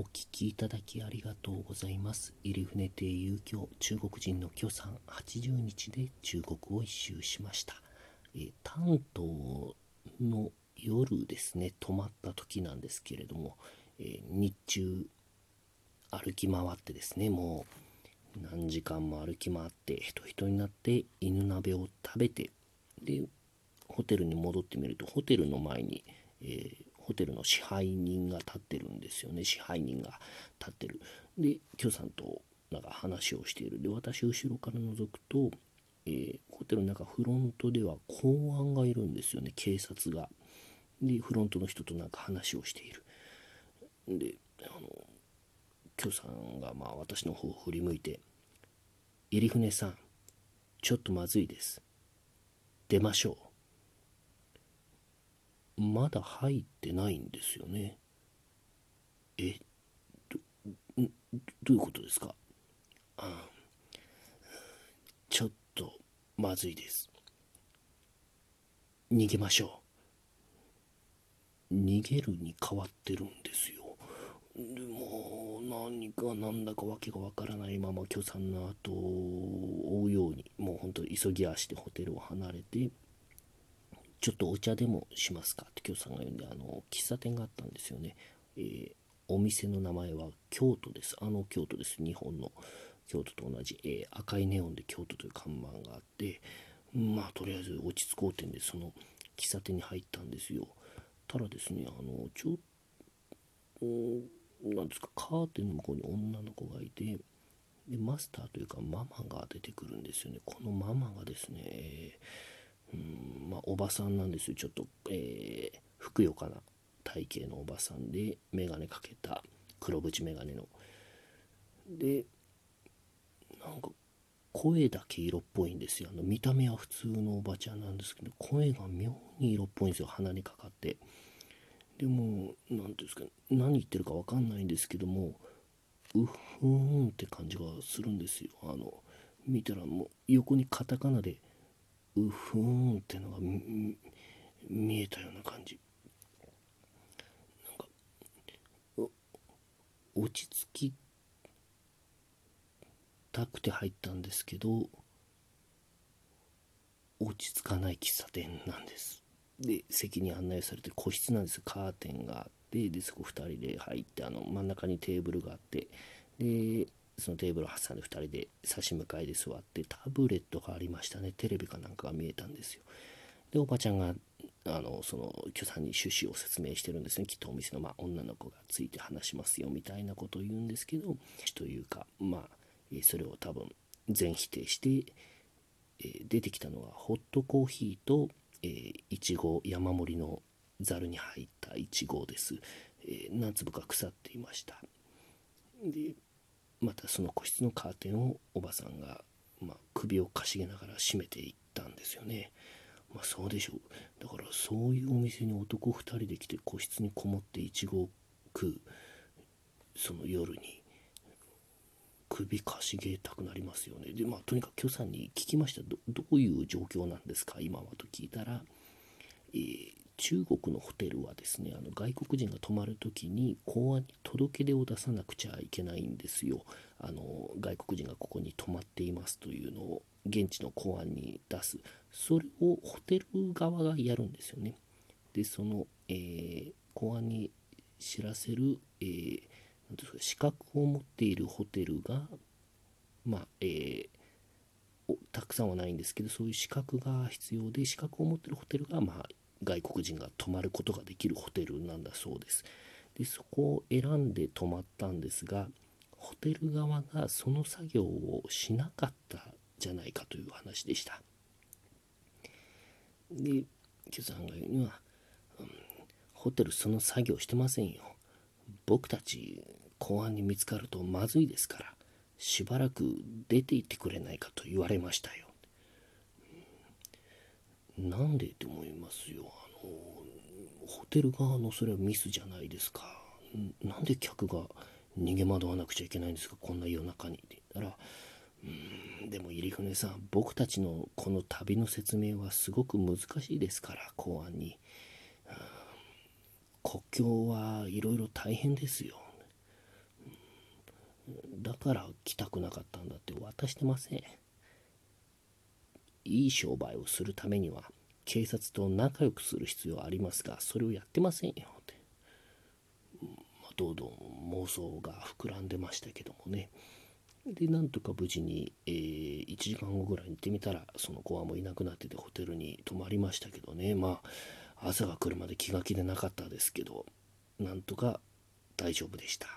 お聞きいただきありがとうございます。入船亭遊興中国人の許さん80日で中国を一周しました。え丹東の夜ですね、泊まった時なんですけれども、え日中歩き回ってですね、もう何時間も歩き回って人人になって犬鍋を食べてでホテルに戻ってみるとホテルの前に、えー、ホテルの支配人が立ってるんですよね。支配人が立ってる。で許さんとなんか話をしている。で私後ろから覗くと、えー、ホテルの中フロントでは公安がいるんですよね。警察が。でフロントの人となんか話をしている。であの許さんがまあ私の方を振り向いて「入船さんちょっとまずいです。出ましょう」まだ入ってないんですよね。え、ど、どういうことですか？あちょっとまずいです。逃げましょう。逃げるに変わってるんですよ。でも何か何だか訳がわからないまま許さんの後を追うようにもう本当急ぎ足でホテルを離れてちょっとお茶でもしますか？って京さんが言うんで、あの、喫茶店があったんですよね。えー、お店の名前は京都です。あの京都です。日本の京都と同じ、えー、赤いネオンで京都という看板があって、まあ、とりあえず落ち着こう点で、その喫茶店に入ったんですよ。ただですね、あの、ちょっと、なんですか、カーテンの向こうに女の子がいて、でマスターというかママが出てくるんですよね。このママがですね、えーうんまあ、おばさんなんですよ。ちょっと、えー、ふくよかな体型のおばさんで眼鏡かけた黒縁眼鏡の。でなんか声だけ色っぽいんですよ。あの見た目は普通のおばちゃんなんですけど声が妙に色っぽいんですよ。鼻にかかって。でも何ていうんですか何言ってるか分かんないんですけどもうふーんって感じがするんですよ。あの見たらもう横にカタカナで「うふーんってのが見えたような感じ。なんか落ち着きたくて入ったんですけど落ち着かない喫茶店なんです。で席に案内されて個室なんです。カーテンがあってでそこ2人で入ってあの真ん中にテーブルがあってでそのテーブルを挟んで2人で差し向かいで座ってタブレットがありましたね。テレビかなんかが見えたんですよ。でおばちゃんがあのその許さんに趣旨を説明してるんですね。きっとお店の、まあ、女の子がついて話しますよみたいなことを言うんですけどというかまあそれを多分全否定して、え出てきたのはホットコーヒーとえいちご山盛りのざるに入ったいちごです、えー、何粒か腐っていました。でまたその個室のカーテンをおばさんが、まあ、首をかしげながら閉めていったんですよね。まあそうでしょう。だからそういうお店に男2人で来て個室にこもっていちごを食うその夜に首かしげたくなりますよね。でまあとにかく許さんに聞きましたどどういう状況なんですか？今はと聞いたら、えー、中国のホテルはですねあの外国人が泊まる時に公安に届け出を出さなくちゃいけないんですよ。あの外国人がここに泊まっていますというのを現地の公安に出す。それをホテル側がやるんですよね。でその、えー、公安に知らせる、えー、ですか資格を持っているホテルがまあえー、たくさんはないんですけどそういう資格が必要で資格を持ってるホテルが、まあ、外国人が泊まることができるホテルなんだそうです。でそこを選んで泊まったんですがホテル側がその作業をしなかったじゃないかという話でした。で、キュさんが言うには、うん、ホテルその作業してませんよ。僕たち公安に見つかるとまずいですから、しばらく出て行ってくれないかと言われましたよ。なんでって思いますよ。あの、ホテル側のそれはミスじゃないですか。なんで客が逃げ惑わなくちゃいけないんですか、こんな夜中に。って言ったら、うん、でも入船さん、僕たちのこの旅の説明はすごく難しいですから、公安に。国境はいろいろ大変ですよ。だから来たくなかったんだって渡してませんいい商売をするためには警察と仲良くする必要はありますがそれをやってませんよって。まあ、どんどん妄想が膨らんでましたけどもね。でなんとか無事に、えー、1時間後ぐらいに行ってみたらその子はもういなくなっててホテルに泊まりましたけどね。まあ朝が来るまで気が気でなかったですけどなんとか大丈夫でした。